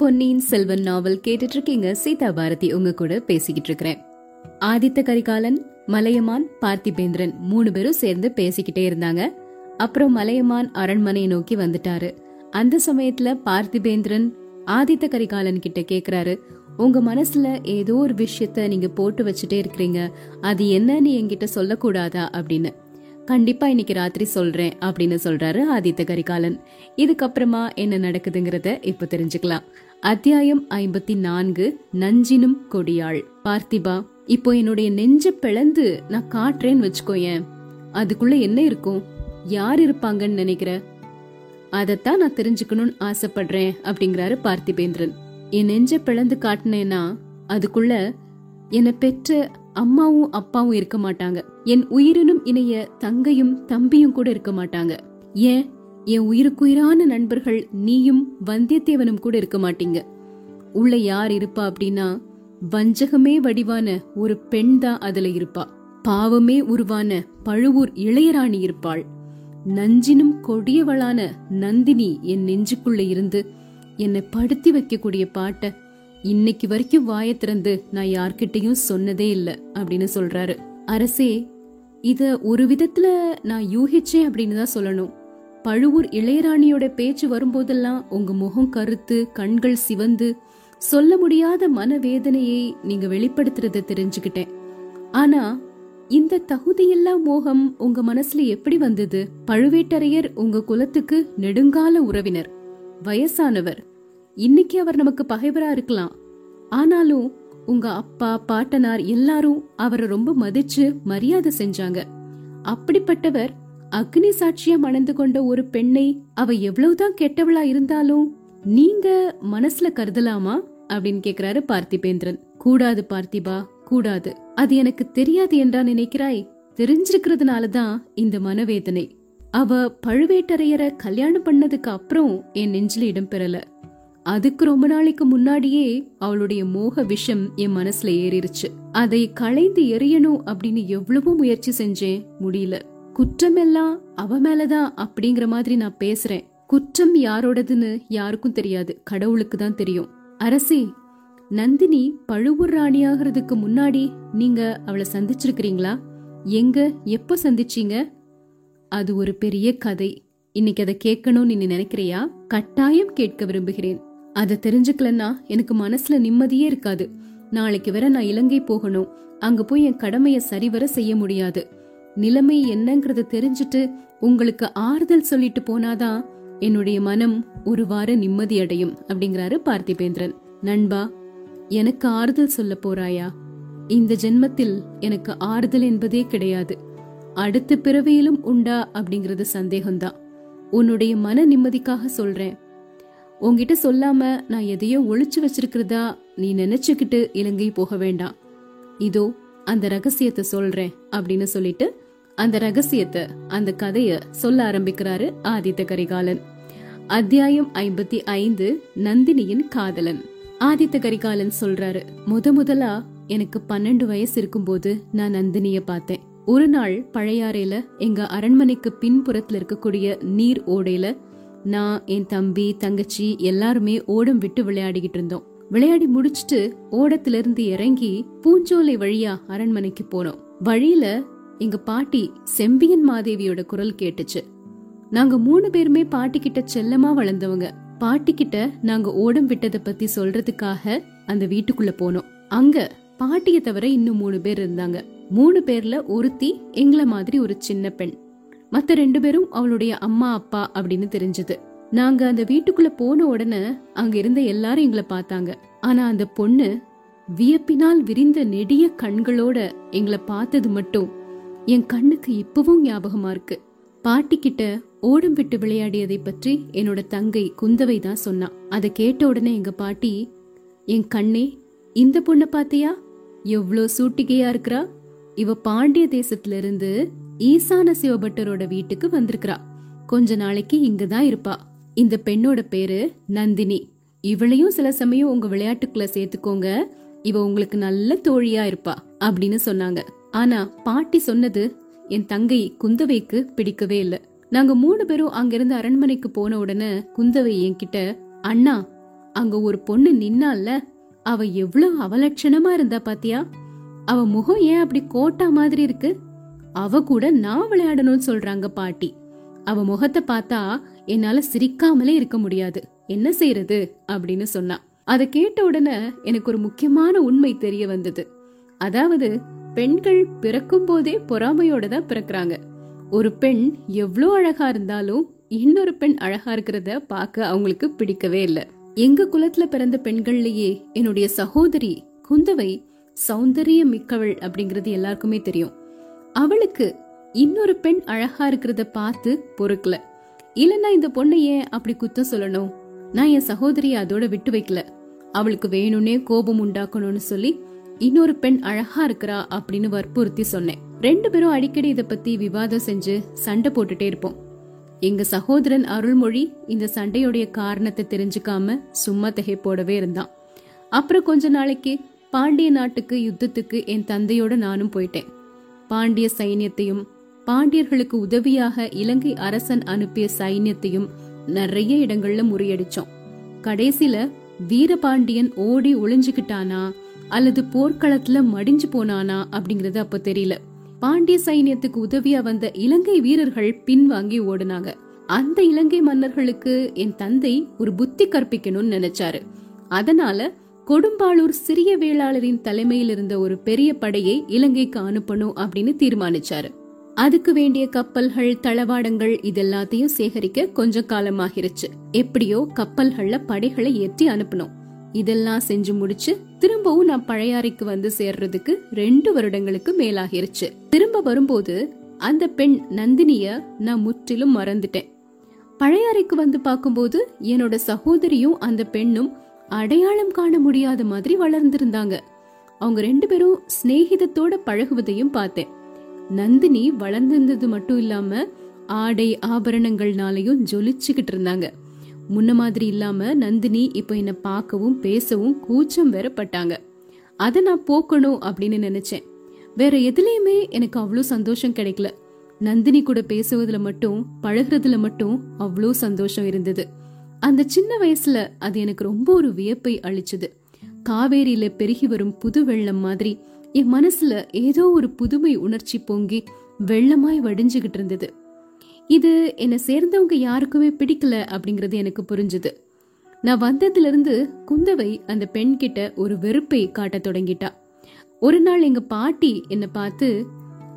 பொன்னியின் செல்வன் நாவல் கேட்டுட்டு இருக்கீங்க சீதா பாரதி உங்க கூட பேசிக்கிட்டு இருக்கிறேன் ஆதித்த கரிகாலன் மலையமான் பார்த்திபேந்திரன் மூணு பேரும் சேர்ந்து பேசிக்கிட்டே இருந்தாங்க. அப்புறம் மலையமான் அரண்மனையை நோக்கி வந்துட்டாரு. அந்த சமயத்துல பார்த்திபேந்திரன் ஆதித்த கரிகாலன் கிட்ட கேக்குறாரு உங்க மனசுல ஏதோ ஒரு விஷயத்த நீங்க போட்டு வச்சுட்டே இருக்கிறீங்க. அது என்னன்னு என்கிட்ட சொல்லக்கூடாதா? அப்படின்னு. கண்டிப்பா இன்னைக்கு ராத்திரி சொல்றேன் அப்படின்னு சொல்றாரு ஆதித்த கரிகாலன். இதுக்கப்புறமா என்ன நடக்குதுங்கிறத இப்ப தெரிஞ்சுக்கலாம். அத்தியாயம் ஐம்பத்தி நான்கு நஞ்சினும் கொடியாள். பார்த்திபா இப்போ என்னுடைய நெஞ்ச பிளந்து நான் காட்டுறேன்னு வச்சுக்கோயேன். அதுக்குள்ள என்ன இருக்கும்? யார் இருப்பாங்கன்னு நினைக்கிற? அதத்தான் நான் தெரிஞ்சுக்கணும்னு ஆசைப்படுறேன் அப்படிங்கிறாரு பார்த்திபேந்திரன். என் நெஞ்ச பிளந்து காட்டினேன்னா அதுக்குள்ள என்னை பெற்ற அம்மாவும் அப்பாவும் இருக்க மாட்டாங்க. என் உயிரினும் இணைய தங்கையும் தம்பியும் கூட இருக்க மாட்டாங்க. ஏன்? என் உயிருக்குயிரான நண்பர்கள் நீயும் வந்தியத்தேவனும் கூட இருக்க மாட்டீங்க. உள்ள யார் இருப்பா அப்படின்னா வஞ்சகமே வடிவான ஒரு பெண் தான் அதுல இருப்பா. பாவமே உருவான பழுவூர் இளையராணி இருப்பாள். நஞ்சினும் கொடியவளான நந்தினி என் நெஞ்சுக்குள்ள இருந்து என்னை படுத்தி வைக்கக்கூடிய பாட்ட இன்னைக்கு வரைக்கும் வாய திறந்து நான் யார்கிட்டையும் சொன்னதே இல்ல அப்படின்னு சொல்றாரு. அரசே இத ஒரு விதத்துல நான் யூகிச்சேன் அப்படின்னு தான் சொல்லணும். பழுவூர் இளையராணியோட பேச்சு வரும்போதெல்லாம் உங்க முகம் கருத்து கண்கள் சிவந்து சொல்ல முடியாத மனவேதனையை நீங்க வெளிப்படுத்துறத தெரிஞ்சுக்கிட்டேன். ஆனா இந்த தகுதியில்லா மோகம் உங்க மனசுல எப்படி வந்தது? பழுவேட்டரையர் உங்க குலத்துக்கு நெடுங்கால உறவினர் வயசானவர். இன்னைக்கு அவர் நமக்கு பகைவரா இருக்கலாம். ஆனாலும் உங்க அப்பா பாட்டனார் எல்லாரும் அவரை ரொம்ப மதிச்சு மரியாதை செஞ்சாங்க. அப்படிப்பட்டவர் அக்னி சாட்சியா மணந்து கொண்ட ஒரு பெண்ணை அவ எவ்வளவுதான் கெட்டவளா இருந்தாலும் நீங்க மனசுல கருதலாமா? அப்படின்னு கேக்குறாரு பார்த்திபேந்திரன். கூடாது பார்த்திபா கூடாது. அது எனக்கு தெரியாது என்றா நினைக்கிறாய்? தெரிஞ்சிருக்கிறதுனாலதான் இந்த மனவேதனை. அவ பழுவேட்டரையரை கல்யாணம் பண்ணதுக்கு அப்புறம் என் நெஞ்சில இடம் பெறல. அதுக்கு ரொம்ப நாளைக்கு முன்னாடியே அவளுடைய மோக விஷம் என் மனசுல ஏறிடுச்சு அதை களைந்து எறியணும் அப்படின்னு எவ்வளவோ முயற்சி செஞ்சேன் முடியல. குற்றமெல்லாம் அவ மேலதான் அப்படிங்கிற மாதிரி நான் பேசுறேன். குற்றம் யாரோடதுன்னு யாருக்கும் தெரியாது. கடவுளுக்கு தான் தெரியும். அரசி நந்தினி பழுவூர் ராணியாகிறதுக்கு முன்னாடி நீங்க அவளை சந்திச்சிருக்கிறீங்களா? எங்க எப்ப சந்திச்சீங்க? அது ஒரு பெரிய கதை. இன்னைக்கு அதை கேட்கணும்னு நீ நினைக்கிறியா? கட்டாயம் கேட்க விரும்புகிறேன். அதை தெரிஞ்சுக்கலன்னா எனக்கு மனசுல நிம்மதியே இருக்காது. நாளைக்கு வர நான் இலங்கை போகணும். அங்க போய் என் கடமையை சரிவர செய்ய முடியாது. நிலைமை என்னங்கறத தெரிஞ்சுட்டு உங்களுக்கு ஆறுதல் சொல்லிட்டு போனாதான் என்னுடைய மனம் ஒரு வார நிம்மதி அடையும் அப்படிங்கிறாரு பார்த்திபேந்திரன். நண்பா எனக்கு ஆறுதல் சொல்ல போறாயா? இந்த ஜென்மத்தில் எனக்கு ஆறுதல் என்பதே கிடையாது. அடுத்த பிறவியிலும் உண்டா? அப்படிங்கறது சந்தேகம்தான். உன்னுடைய மன நிம்மதிக்காக சொல்றேன். உன்கிட்ட சொல்லாம நான் எதையோ ஒளிச்சு வச்சிருக்கிறதா? நீ நினைச்சுக்கிட்டு இலங்கை போக வேண்டாம். இதோ அந்த ரகசியத்தை சொல்றேன் அப்படின்னு சொல்லிட்டு அந்த ரகசியத்தை அந்த கதைய சொல்ல ஆரம்பிக்கிறாரு ஆதித்த கரிகாலன். அத்தியாயம் ஐம்பத்தி ஐந்து நந்தினியின் காதலன். ஆதித்த கரிகாலன் சொல்றாரு முத முதலா எனக்கு பன்னெண்டு வயசு இருக்கும்போது நான் நந்தினிய பார்த்தேன். ஒரு நாள் பழையாறையில எங்க அரண்மனைக்கு பின்புறத்துல இருக்கக்கூடிய நீர் ஓடையில நான் என் தம்பி தங்கச்சி எல்லாருமே ஓடம் விட்டு விளையாடிக்கிட்டு இருந்தோம். விளையாடி முடிச்சிட்டு ஓடத்திலிருந்து இறங்கி பூஞ்சோலை வழியா அரண்மனைக்கு போனோம். வழியில எங்க பாட்டி செம்பியன் மாதேவியோட குரல் கேட்டுச்சு. நாங்க மூணு பேருமே பாட்டி கிட்ட செல்லமா வளர்ந்தவங்க. பாட்டி கிட்ட நாங்க ஓடம் விட்டத பத்தி சொல்றதுக்காக அந்த வீட்டுக்குள்ள போனோம். அங்க பாட்டிய தவிர இன்னும் மூணு பேர் இருந்தாங்க. மூணு பேர்ல ஒருத்தி எங்கள மாதிரி ஒரு சின்ன பெண். மத்த ரெண்டு பேரும் அவளுடைய அம்மா அப்பா அப்படின்னு தெரிஞ்சது. நாங்க அந்த வீட்டுக்குள்ள போன உடனே அங்க இருந்த எல்லாரும் எங்களை பார்த்தாங்க. ஆனா அந்த பொண்ணு வியப்பினால் விரிந்த நெடிய கண்களோட எங்களை பார்த்தது மட்டும் என் கண்ணுக்கு இப்பவும் ஞாபகமா இருக்கு. பாட்டி கிட்ட ஓடம் விட்டு விளையாடியதை பற்றி என்னோட தங்கை குந்தவை தான் சொன்னா. அதை கேட்ட உடனே எங்க பாட்டி என் கண்ணே இந்த பொண்ண பாத்தியா? எவ்ளோ சூட்டிகையா இருக்கிறா? இவ பாண்டிய தேசத்துல இருந்து ஈசான சிவபட்டரோட வீட்டுக்கு வந்திருக்கிறா. கொஞ்ச நாளைக்கு இங்கதான் இருப்பா. இந்த பெண்ணோட பேரு நந்தினி. இவளையும் சில சமயம் உங்க விளையாட்டுக்குள்ள சேர்த்துக்கோங்க. இவ உங்களுக்கு நல்ல தோழியா இருப்பா. அப்படின்னு சொன்னாங்க. ஆனா பாட்டி சொன்னது என் தங்கை குந்தவைக்கு பிடிக்கவே இல்ல. நாங்க மூணு பேரும் அங்கிருந்து அரண்மனைக்கு போன உடனே குந்தவை என்கிட்ட அண்ணா அங்க ஒரு பொண்ணு நின்னால அவ எவ்வளவு அவலட்சணமா இருந்தா பாத்தியா? அவ முகம் ஏன் அப்படி கோட்டா மாதிரி இருக்கு? அவ கூட நான் விளையாடணும்னு சொல்றாங்க பாட்டி. அவ முகத்தை பார்த்தா என்னால சிரிக்காமலே இருக்க முடியாது. என்ன செய்யறது அப்படின்னு சொன்னா. அத கேட்ட உடனே எனக்கு ஒரு முக்கியமான உண்மை தெரிய வந்தது. அதாவது பெண்கள் பிறக்கும் போதே பொறாமையோட தான் பிறக்குறாங்க. ஒரு பெண் எவ்வளோ அழகா இருந்தாலும் இன்னொரு பெண் அழகா இருக்கிறத பார்க்க அவங்களுக்கு பிடிக்கவே இல்லை. எங்க குலத்துல பிறந்த பெண்கள்லயே என்னுடைய சகோதரி குந்தவை சௌந்தரிய மிக்கவள் அப்படிங்கிறது எல்லாருக்குமே தெரியும். அவளுக்கு இன்னொரு பெண் அழகா இருக்கிறத பார்த்து பொறுக்கல. இல்லன்னா இந்த பொண்ணை ஏன் அப்படி குத்தம் சொல்லணும்? நான் என் சகோதரியை அதோட விட்டு வைக்கல. அவளுக்கு வேணும்னே கோபம் உண்டாக்கணும்னு சொல்லி இன்னொரு பெண் அழகா இருக்கிறா அப்படின்னு வற்புறுத்தி சொன்னேன். ரெண்டு பேரும் அடிக்கடி இத பத்தி விவாதம் செஞ்சு சண்டை போட்டுட்டே இருப்போம். எங்க சகோதரன் அருள்மொழி இந்த சண்டையுடைய காரணத்தை தெரிஞ்சுக்காம சும்மா தகை போடவே இருந்தான். அப்புறம் கொஞ்ச நாளைக்கு பாண்டிய நாட்டுக்கு யுத்தத்துக்கு என் தந்தையோட நானும் போயிட்டேன். பாண்டிய சைன்யத்தையும் பாண்டியர்களுக்கு உதவியாக இலங்கை அரசன் அனுப்பிய சைன்யத்தையும் நிறைய இடங்கள்ல முறியடிச்சோம். கடைசியில வீரபாண்டியன் ஓடி ஒளிஞ்சுக்கிட்டானா அல்லது போர்க்களத்துல மடிஞ்சு போனானா அப்படிங்கறது அப்ப தெரியல. பாண்டிய சைன்யத்துக்கு உதவியா வந்த இலங்கை வீரர்கள் பின்வாங்கி ஓடுனாங்க. அந்த இலங்கை மன்னர்களுக்கு என் தந்தை ஒரு புத்தி கற்பிக்கணும்னு நினைச்சாரு. அதனால கொடும்பாளூர் சிறிய வேளாளரின் தலைமையில் இருந்த ஒரு பெரிய படையை இலங்கைக்கு அனுப்பணும் அப்படின்னு தீர்மானிச்சாரு. அதுக்கு வேண்டிய கப்பல்கள் தளவாடங்கள் இதெல்லாத்தையும் சேகரிக்க கொஞ்சம் காலமாகிருச்சு. எப்படியோ கப்பல்கள்ல படைகளை ஏற்றி அனுப்பணும். இதெல்லாம் செஞ்சு முடிச்சு திரும்பவும் நான் பழையாறைக்கு வந்து சேர்றதுக்கு ரெண்டு வருடங்களுக்கு மேலாகிருச்சு. திரும்ப வரும்போது அந்த பெண் நந்தினிய நான் முற்றிலும் மறந்துட்டேன். பழையாறைக்கு வந்து பார்க்கும்போது என்னோட சகோதரியும் அந்த பெண்ணும் அடையாளம் காண முடியாத மாதிரி வளர்ந்திருந்தாங்க. அவங்க ரெண்டு பேரும் சிநேகிதத்தோட பழகுவதையும் பார்த்தேன். நந்தினி வளர்ந்திருந்தது மட்டும் இல்லாம ஆடை ஆபரணங்கள்னாலையும் ஜொலிச்சுக்கிட்டு இருந்தாங்க. முன்ன மாதிரி இல்லாம நந்தினி இப்போ என்ன பார்க்கவும் பேசவும் கூச்சம் வேற பட்டாங்க. அதை நான் போக்கணும் அப்படின்னு நினைச்சேன். வேற எதுலயுமே எனக்கு அவ்வளோ சந்தோஷம் கிடைக்கல. நந்தினி கூட பேசுவதுல மட்டும் பழகுறதுல மட்டும் அவ்வளோ சந்தோஷம் இருந்தது. அந்த சின்ன வயசுல அது எனக்கு ரொம்ப ஒரு வியப்பை அளிச்சது. காவேரியில பெருகி வரும் புது வெள்ளம் மாதிரி என் மனசுல ஏதோ ஒரு புதுமை உணர்ச்சி பொங்கி வெள்ளமாய் வடிஞ்சுகிட்டு இருந்தது. இது என்னை சேர்ந்தவங்க யாருக்குமே பிடிக்கல அப்படிங்கறது எனக்கு புரிஞ்சுது. நான் வந்ததுல இருந்து குந்தவை அந்த பெண் கிட்ட ஒரு வெறுப்பை காட்ட தொடங்கிட்டா. ஒரு நாள் எங்க பாட்டி என்ன பார்த்து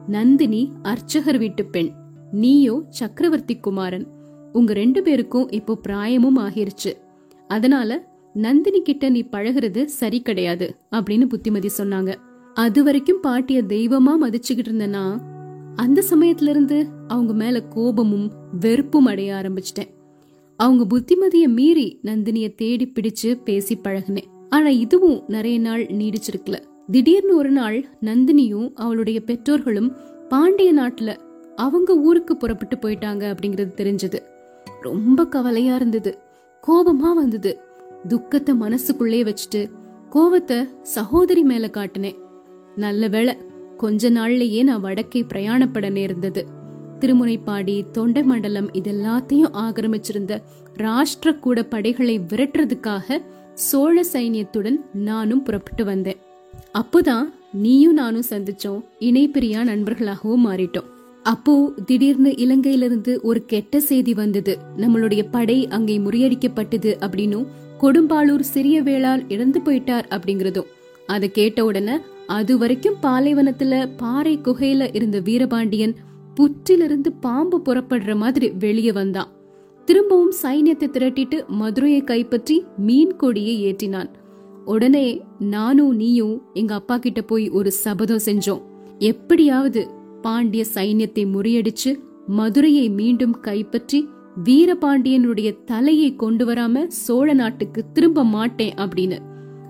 நந்தினி அர்ச்சகர் வீட்டு பெண். நீயோ சக்கரவர்த்தி குமாரன். உங்க ரெண்டு பேருக்கும் இப்போ பிராயமும் ஆகிருச்சு. அதனால நந்தினி கிட்ட நீ பழகுறது சரி கிடையாது அப்படின்னு புத்திமதி சொன்னாங்க. அது வரைக்கும் பாட்டிய தெய்வமா மதிச்சுக்கிட்டு இருந்தனா? அந்த சமயத்துல இருந்து அவங்க மேல கோபமும் வெறுப்பும் அடைய ஆரம்பிச்சிட்டேன். அவங்க புத்திமதிய மீறி நந்தினிய தேடி பிடிச்சு பேசி பழகினேன். ஆனா இதுவும் நிறைய நாள் நீடிச்சிருக்கல. திடீர்னு ஒரு நாள் நந்தினியும் அவளுடைய பெற்றோர்களும் பாண்டிய நாட்டுல அவங்க ஊருக்கு புறப்பட்டு போயிட்டாங்க அப்படிங்கறது தெரிஞ்சது. ரொம்ப கவலையா இருந்தது. கோபமா வந்தது. துக்கத்தை மனசுக்குள்ளே வச்சுட்டு கோவத்தை சகோதரி மேல காட்டினேன். நல்ல வேளை கொஞ்ச நாள்லயே நான் வடக்கே பிரயாணப்பட நேர்ந்தது. திருமுனைப்பாடி தொண்டை மண்டலம் இதெல்லாத்தையும் ஆக்கிரமிச்சிருந்த ராஷ்டிர கூட படைகளை விரட்டுறதுக்காக சோழ சைன்யத்துடன் நானும் புறப்பட்டு வந்தேன். அப்போதான் நீயும் நானும் சந்திச்சோம். இணைப்பிரியா நண்பர்களாகவும் மாறிட்டோம். அப்போ திடீர்னு இலங்கையிலிருந்து ஒரு கெட்ட செய்தி வந்தது. நம்மளுடைய படை அங்கே முறியடிக்கப்பட்டது அப்படின்னும் கொடும்பாளூர் சிறிய வேளால் இறந்து போயிட்டார் அப்படிங்கறதும். அதை கேட்ட உடனே அது வரைக்கும் பாலைவனத்துல பாறை குகையில இருந்த வீரபாண்டியன் புற்றிலிருந்து பாம்பு புறப்படுற மாதிரி வெளியே வந்தான். திரும்பவும் சைன்யத்தை திரட்டிட்டு மதுரையை கைப்பற்றி மீன் கொடியை ஏற்றினான். உடனே நானும் நீயும் எங்க அப்பா கிட்ட போய் ஒரு சபதம் செஞ்சோம். எப்படியாவது பாண்டிய சைன்யத்தை முறியடிச்சு மதுரையை மீண்டும் கைப்பற்றி வீரபாண்டியனுடைய தலையை கொண்டு வராம சோழ நாட்டுக்கு திரும்ப மாட்டேன் அப்படின்னு.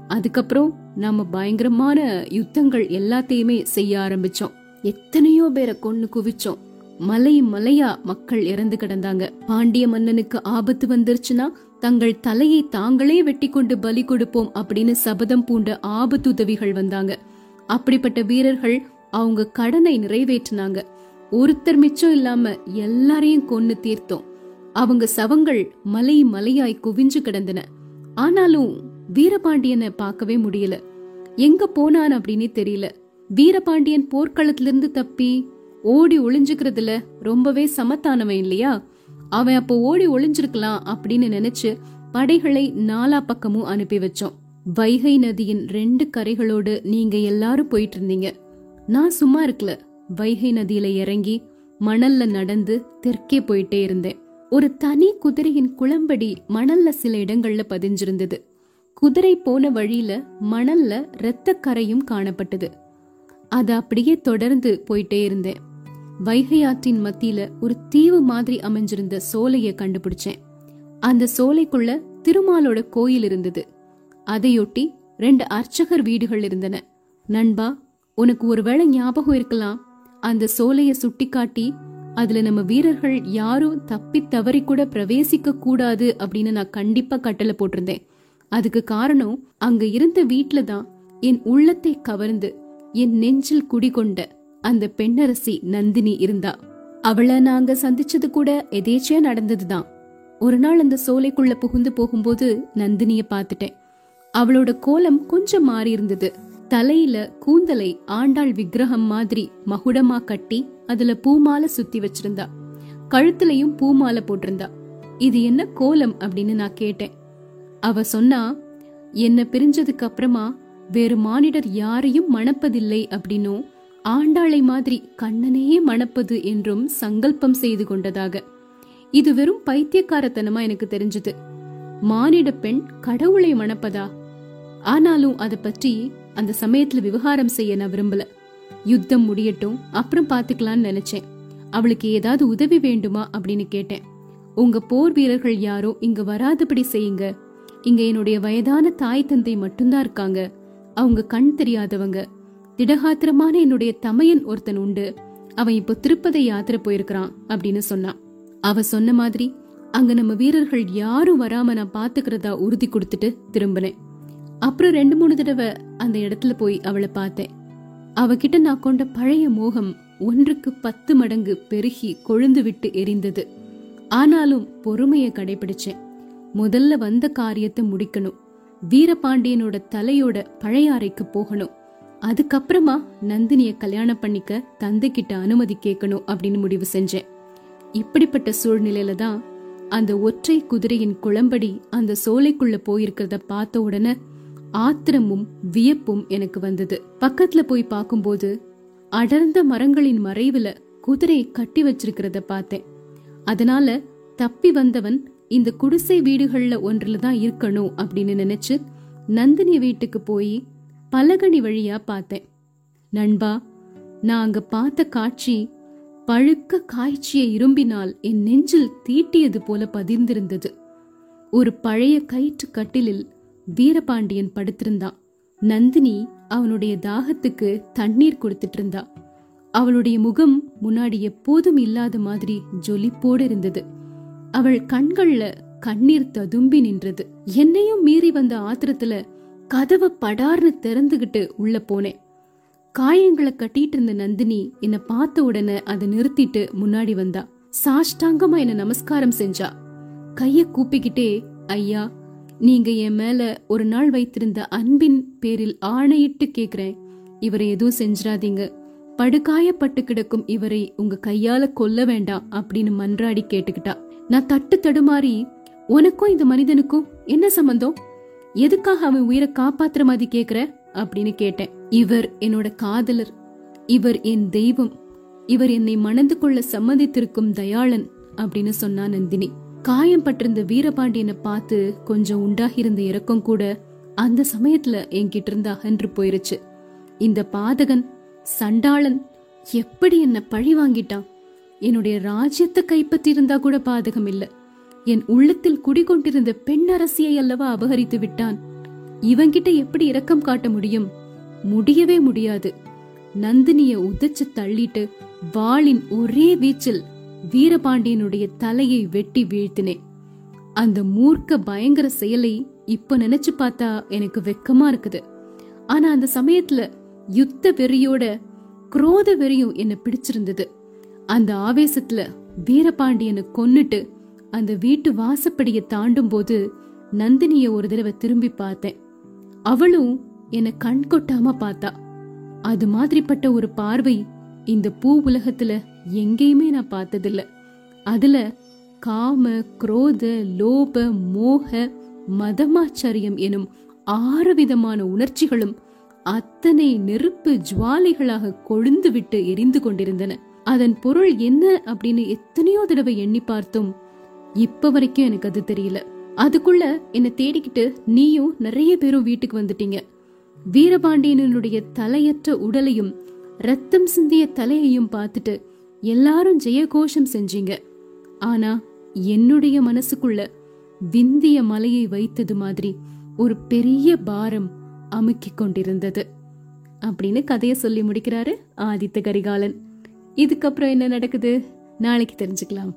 அதுக்கப்புறம் நாம பயங்கரமான யுத்தங்கள் எல்லாத்தையுமே செய்ய ஆரம்பிச்சோம். எத்தனையோ பேரை கொன்னு குவிச்சோம். மலை மலையா மக்கள் இறந்து கிடந்தாங்க. பாண்டிய மன்னனுக்கு ஆபத்து வந்துருச்சுன்னா தங்கள் தலையை தாங்களே வெட்டி கொண்டு பலி கொடுப்போம் அப்படின்னு சபதம் பூண்ட ஆபத்துதவிகள் வந்தாங்க. அப்படிப்பட்ட வீரர்கள் அவங்க கடனை நிறைவேற்றினாங்க. ஒருத்தர் மிச்சம் இல்லாம எல்லாரையும் கொன்னு தீர்த்தோம். அவங்க சவங்கள் மலை மலையாய் குவிஞ்சு கிடந்தன. ஆனாலும் வீரபாண்டியனை பார்க்கவே முடியல. எங்க போனான் அப்படின்னு தெரியல. வீரபாண்டியன் போர்க்களத்திலிருந்து தப்பி ஓடி ஒளிஞ்சுக்கிறதுல ரொம்பவே சமத்தானவன் இல்லையா? அவன் அப்போ ஓடி ஒளிஞ்சிருக்கலாம் அப்படின்னு நினைச்சு படைகளை நாலா பக்கமும் அனுப்பி வச்சோம். வைகை நதியின் ரெண்டு கரைகளோடு நீங்க எல்லாரும் போயிட்டு இருந்தீங்க நான் சும்மா இருக்கல. வைகை நதியில இறங்கி மணல்ல நடந்து தெற்கே போயிட்டே இருந்தேன். ஒரு தனி குதிரையின் குளம்படி மணல்ல சில இடங்கள்ல பதிஞ்சிருந்தது. குதிரை போன வழியில மணல்ல இரத்த கரையும் காணப்பட்டது. அதை அப்படியே தொடர்ந்து போயிட்டே இருந்தேன். வைகை ஆற்றின் மத்தியில ஒரு தீவு மாதிரி அமைஞ்சிருந்த சோலைய கண்டுபிடிச்சேன். அந்த சோலைக்குள்ள திருமாலோட கோயில் இருந்தது. அதையொட்டி ரெண்டு அர்ச்சகர் வீடுகள் இருந்தன. நண்பா உனக்கு ஒருவேளை ஞாபகம் இருக்கலாம். அந்த சோலைய சுட்டிக்காட்டி அதுல நம்ம வீரர்கள் யாரும் தப்பி தவறி கூட பிரவேசிக்க கூடாது அப்படின்னு நான் கண்டிப்பா கட்டளை போட்டிருந்தேன். அதுக்கு காரணம் அங்க இருந்த வீட்டுல தான் என் உள்ளத்தை கவர்ந்து என் நெஞ்சில் குடிகொண்ட அந்த பெண்ணரசி நந்தினி இருந்தா. அவளை நாங்க சந்திச்சது கூட எதேச்சியா நடந்ததுதான். ஒரு நாள் அந்த சோலைக்குள்ள புகுந்து போகும்போது நந்தினிய பார்த்துட்டேன். அவளோட கோலம் கொஞ்சம் மாறி இருந்தது. தலையில கூந்தலை ஆண்டாள் விக்கிரகம் மாதிரி மகுடமா கட்டி அதுல பூமாலை சுத்தி வச்சிருந்தா. கழுத்துலயும் பூமாலை போட்டிருந்தா. இது என்ன கோலம் அப்படின்னு நான் கேட்டேன். அவ சொன்னா என்ன பிரிஞ்சதுக்கு அப்புறமா வேறு மானிடர் யாரையும் மணப்பதில்லை அப்படின்னும் ஆண்டாளை மாதிரி கண்ணனையே மணப்பது என்றும் சங்கல்பம் செய்து கொண்டதாக. இது வெறும் பைத்தியக்காரத்தனமா எனக்கு தெரிஞ்சது. மானிட பெண் கடவுளை மணப்பதா? ஆனாலும் அதை பற்றி அந்த சமயத்துல விவகாரம் செய்ய நான் விரும்பல. யுத்தம் முடியட்டும் அப்புறம் பாத்துக்கலாம்னு நினைச்சேன். அவளுக்கு ஏதாவது உதவி வேண்டுமா அப்படின்னு கேட்டேன். உங்க போர் வீரர்கள் யாரோ இங்க வராதபடி செய்யுங்க. இங்க என்னுடைய வயதான தாய் தந்தை மட்டும்தான் இருக்காங்க. அவங்க கண் தெரியாதவங்க. திடகாத்திரமான என்னுடைய தமையன் ஒருத்தன் உண்டு. அவன் இப்போ திருப்பதி யாத்திரை போயிருக்கிறான் அப்படின்னு சொன்னான். அவ சொன்ன மாதிரி அங்க நம்ம வீரர்கள் யாரும் வராம நான் பாத்துக்கிறதா உறுதி கொடுத்துட்டு திரும்பினேன். அப்புறம் ரெண்டு மூணு தடவை அந்த இடத்துல போய் அவளை பார்த்தேன். அவகிட்ட நான் கொண்ட பழைய மோகம் ஒன்றுக்கு பத்து மடங்கு பெருகி கொழுந்து விட்டு எரிந்தது. ஆனாலும் பொறுமையை கடைபிடிச்சேன். முதல்ல வந்த காரியத்தை முடிக்கணும். வீரபாண்டியனோட தலையோட பழைய அறைக்கு போகணும். அதுக்கப்புறமா நந்தினிய கல்யாணம் பண்ணிக்க தந்தை கிட்ட அனுமதி கேட்கணும் அப்படின்னு முடிவு செஞ்சேன். இப்படிப்பட்ட சூழ்நிலையில தான் அந்த ஒற்றை குதிரையின் குளம்படி அந்த சோலைக்குள்ள போயிருக்கிறத பார்த்த உடனே ஆத்திரமும் வியப்பும் எனக்கு வந்தது. பக்கத்துல போய் பார்க்கும்போது அடர்ந்த மரங்களின் மறைவுல குதிரையை கட்டி வச்சிருக்கிறத பார்த்தேன். அதனால தப்பி வந்தவன் இந்த குடிசை வீடுகள்ல ஒன்றுல தான் இருக்கணும் அப்படின்னு நினைச்சு நந்தினி வீட்டுக்கு போய் பலகனி வழியா பார்த்தேன். நண்பா நான் அங்க பார்த்த காட்சி பழுக்க காய்ச்சிய இரும்பினால் என் நெஞ்சில் தீட்டியது போல பதிர்ந்திருந்தது ஒரு பழைய கயிற்று கட்டிலில் வீரபாண்டியன் படுத்திருந்தான் நந்தினி அவனுடைய தாகத்துக்கு தண்ணீர் கொடுத்துட்டு இருந்தா. அவளுடைய முகம் முன்னாடி எப்போதும் இல்லாத மாதிரி ஜொலிப்போடு இருந்தது. அவள் கண்கள்ல கண்ணீர் ததும்பி நின்றது. என்னையும் மீறி வந்த ஆத்திரத்துல கதவை படார்னு திறந்துகிட்டு உள்ள போனேன். காயங்களை கட்டிட்டு இருந்த நந்தினி என்ன பார்த்த உடனே அதை நிறுத்திட்டு முன்னாடி வந்தா. சாஷ்டாங்கமா என்ன நமஸ்காரம் செஞ்சா. கைய கூப்பிக்கிட்டே ஐயா நீங்க என் மேல ஒரு நாள் வைத்திருந்த அன்பின் பேரில் ஆணையிட்டு கேக்குறேன். இவரை எதுவும் செஞ்சிடாதீங்க. படுகாயப்பட்டு கிடக்கும் இவரை உங்க கையால கொல்ல வேண்டாம் அப்படின்னு மன்றாடி கேட்டுக்கிட்டா. நான் தட்டு தடுமாறி உனக்கும் இந்த மனிதனுக்கும் என்ன சம்பந்தம்? எதுக்காக அவன் உயிரை காப்பாத்துற மாதிரி கேக்குற? அப்படின்னு கேட்டேன். இவர் என்னோட காதலர். இவர் என் தெய்வம். இவர் என்னை மணந்து கொள்ள சம்மதித்திருக்கும் தயாளன் அப்படின்னு சொன்னா நந்தினி. காயம் பட்டிருந்த வீரபாண்டியனை பார்த்து கொஞ்சம் உண்டாகியிருந்த இறக்கம் கூட அந்த சமயத்துல என்கிட்ட இருந்து அகன்று போயிருச்சு. இந்த பாதகன் சண்டாளன் எப்படி என்ன பழி வாங்கிட்டான்? என்னுடைய ராஜ்யத்தை கைப்பற்றி இருந்தா கூட பாதகம் இல்லை என் உள்ளத்தில் குடிகொண்டிருந்த பெண் அரசியை அல்லவா அபகரித்து விட்டான். இவங்கிட்ட எப்படி இரக்கம் காட்ட முடியும்? முடியவே முடியாது. நந்தினிய உதச்சு தள்ளிட்டு வாளின் ஒரே வீச்சில் வீரபாண்டியனுடைய தலையை வெட்டி வீழ்த்தினேன். அந்த மூர்க்க பயங்கர செயலை இப்ப நினைச்சு பார்த்தா எனக்கு வெக்கமா இருக்குது. ஆனா அந்த சமயத்துல யுத்த வெறியோட குரோத வெறியும் என்ன பிடிச்சிருந்தது. அந்த ஆவேசத்துல வீரபாண்டியனை கொன்னுட்டு அந்த வீட்டு வாசப்படியை தாண்டும் போது நந்தினிய ஒரு தடவை திரும்பி பார்த்தேன். அவளும் என்ன கண் கொட்டாம பார்த்தா. அது மாதிரிப்பட்ட ஒரு பார்வை இந்த பூ உலகத்துல எங்கேயுமே நான் பார்த்ததில்ல. அதுல காம குரோத லோப மோக மதமாச்சரியம் எனும் ஆறு விதமான உணர்ச்சிகளும் அத்தனை நெருப்பு ஜுவாலைகளாக கொழுந்து விட்டு எரிந்து கொண்டிருந்தன. அதன் பொருள் என்ன அப்படின்னு எத்தனையோ தடவை எண்ணி பார்த்தும் இப்ப வரைக்கும் எனக்கு அது தெரியல. அதுக்குள்ள என்னை தேடிக்கிட்டு நீயும் நிறைய பேரும் வீட்டுக்கு வந்துட்டீங்க. வீரபாண்டியனுடைய தலையற்ற உடலையும் ரத்தம் சிந்திய தலையையும் பார்த்துட்டு எல்லாரும் ஜெயகோஷம் செஞ்சீங்க. ஆனா என்னுடைய மனசுக்குள்ள விந்திய மலையை வைத்தது மாதிரி ஒரு பெரிய பாரம் அமுக்கிக் கொண்டிருந்தது. அப்படின்னு கதையை சொல்லி முடிக்கிறாரு ஆதித்த கரிகாலன். இதுக்கப்புறம் என்ன நடக்குது? நாளைக்கு தெரிஞ்சுக்கலாம்.